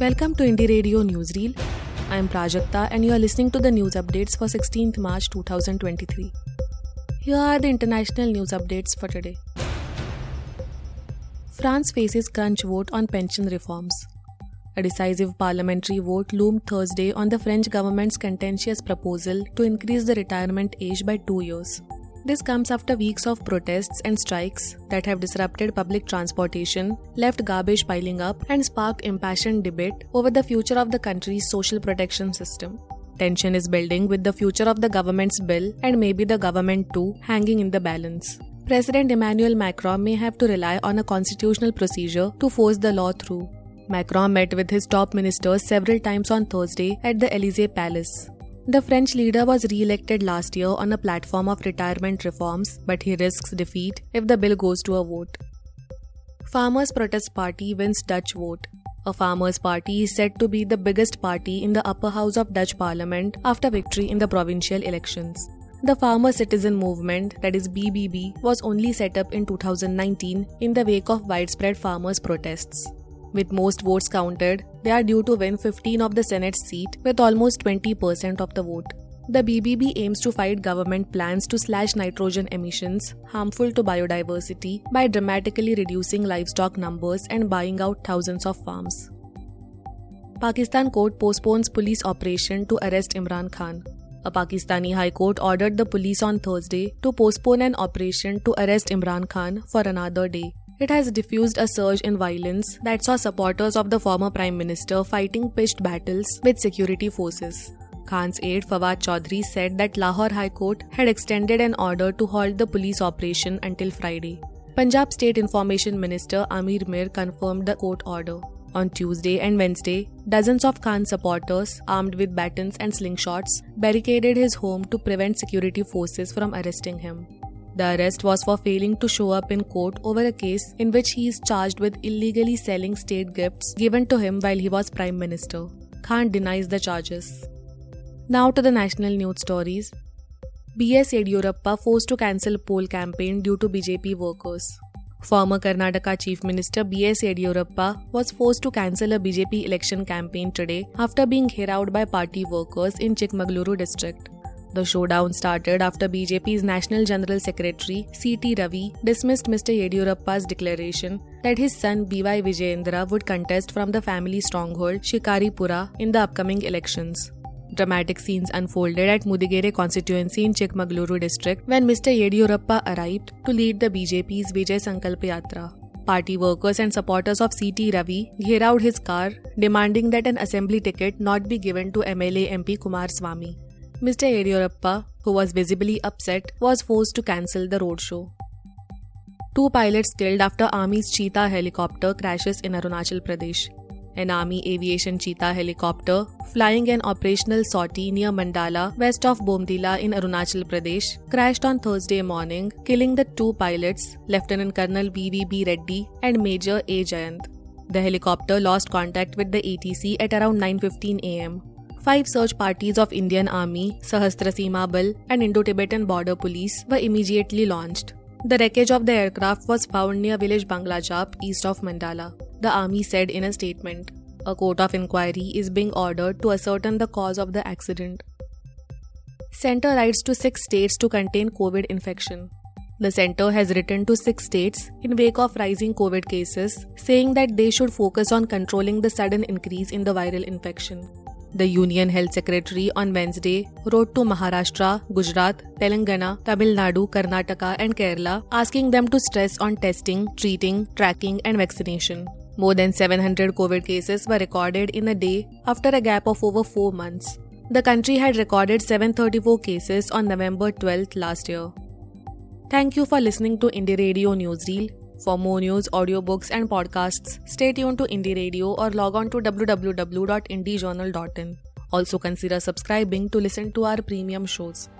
Welcome to Indie Radio Newsreel. I am Prajakta and you are listening to the news updates for 16th March 2023. Here are the international news updates for today. France faces crunch vote on pension reforms. A decisive parliamentary vote loomed Thursday on the French government's contentious proposal to increase the retirement age by two years. This comes after weeks of protests and strikes that have disrupted public transportation, left garbage piling up, and sparked impassioned debate over the future of the country's social protection system. Tension is building with the future of the government's bill and maybe the government too hanging in the balance. President Emmanuel Macron may have to rely on a constitutional procedure to force the law through. Macron met with his top ministers several times on Thursday at the Elysee Palace. The French leader was re elected last year on a platform of retirement reforms, but he risks defeat if the bill goes to a vote. Farmers' Protest Party wins Dutch vote. A farmers' party is said to be the biggest party in the upper house of Dutch parliament after victory in the provincial elections. The Farmer Citizen Movement, that is BBB, was only set up in 2019 in the wake of widespread farmers' protests. With most votes counted, they are due to win 15 of the Senate seat with almost 20% of the vote. The BBB aims to fight government plans to slash nitrogen emissions harmful to biodiversity by dramatically reducing livestock numbers and buying out thousands of farms. Pakistan court postpones police operation to arrest Imran Khan. A Pakistani High Court ordered the police on Thursday to postpone an operation to arrest Imran Khan for another day it has diffused a surge in violence that saw supporters of the former Prime Minister fighting pitched battles with security forces. Khan's aide Fawad Chaudhry said that Lahore High Court had extended an order to halt the police operation until Friday. Punjab State Information Minister Amir Mir confirmed the court order. On Tuesday and Wednesday, dozens of Khan supporters, armed with batons and slingshots, barricaded his home to prevent security forces from arresting him. The arrest was for failing to show up in court over a case in which he is charged with illegally selling state gifts given to him while he was Prime Minister. Khan denies the charges. Now to the national news stories. BS Yediyurappa forced to cancel poll campaign due to BJP workers. Former Karnataka Chief Minister B.S. Yediyurappa was forced to cancel a BJP election campaign today after being out by party workers in Chikmagaluru district. The showdown started after BJP's National General Secretary C.T. Ravi dismissed Mr. Yediyurappa's declaration that his son B.Y. Vijayendra would contest from the family stronghold Shikaripura in the upcoming elections. Dramatic scenes unfolded at Mudigere constituency in Chikmagaluru district when Mr. Yediyurappa arrived to lead the BJP's Vijay Sankalp Yatra. Party workers and supporters of CT Ravi gherawed his car, demanding that an assembly ticket not be given to MLA MP Kumar Swamy. Mr. Yediyurappa, who was visibly upset, was forced to cancel the roadshow. Two pilots killed after Army's Cheetah helicopter crashes in Arunachal Pradesh. An Army aviation Cheetah helicopter flying an operational sortie near Mandala, west of Bomdila in Arunachal Pradesh, crashed on Thursday morning, killing the two pilots, Lieutenant Colonel B.V.B. Reddy and Major A. Jayant. The helicopter lost contact with the ATC at around 9:15 am. Five search parties of Indian Army, Sashastra Seema Bal, and Indo-Tibetan Border Police were immediately launched. The wreckage of the aircraft was found near village Banglajap, east of Mandala. The army said in a statement. A court of inquiry is being ordered to ascertain the cause of the accident. Center writes to six states to contain COVID infection. The center has written to six states in wake of rising COVID cases, saying that they should focus on controlling the sudden increase in the viral infection. The Union Health Secretary on Wednesday wrote to Maharashtra, Gujarat, Telangana, Tamil Nadu, Karnataka, and Kerala asking them to stress on testing, treating, tracking, and vaccination. More than 700 COVID cases were recorded in a day after a gap of over 4 months. The country had recorded 734 cases on November 12th last year. Thank you for listening to Indie Radio Newsreel. For more news, audiobooks, and podcasts, stay tuned to Indie Radio or log on to www.indiejournal.in. Also consider subscribing to listen to our premium shows.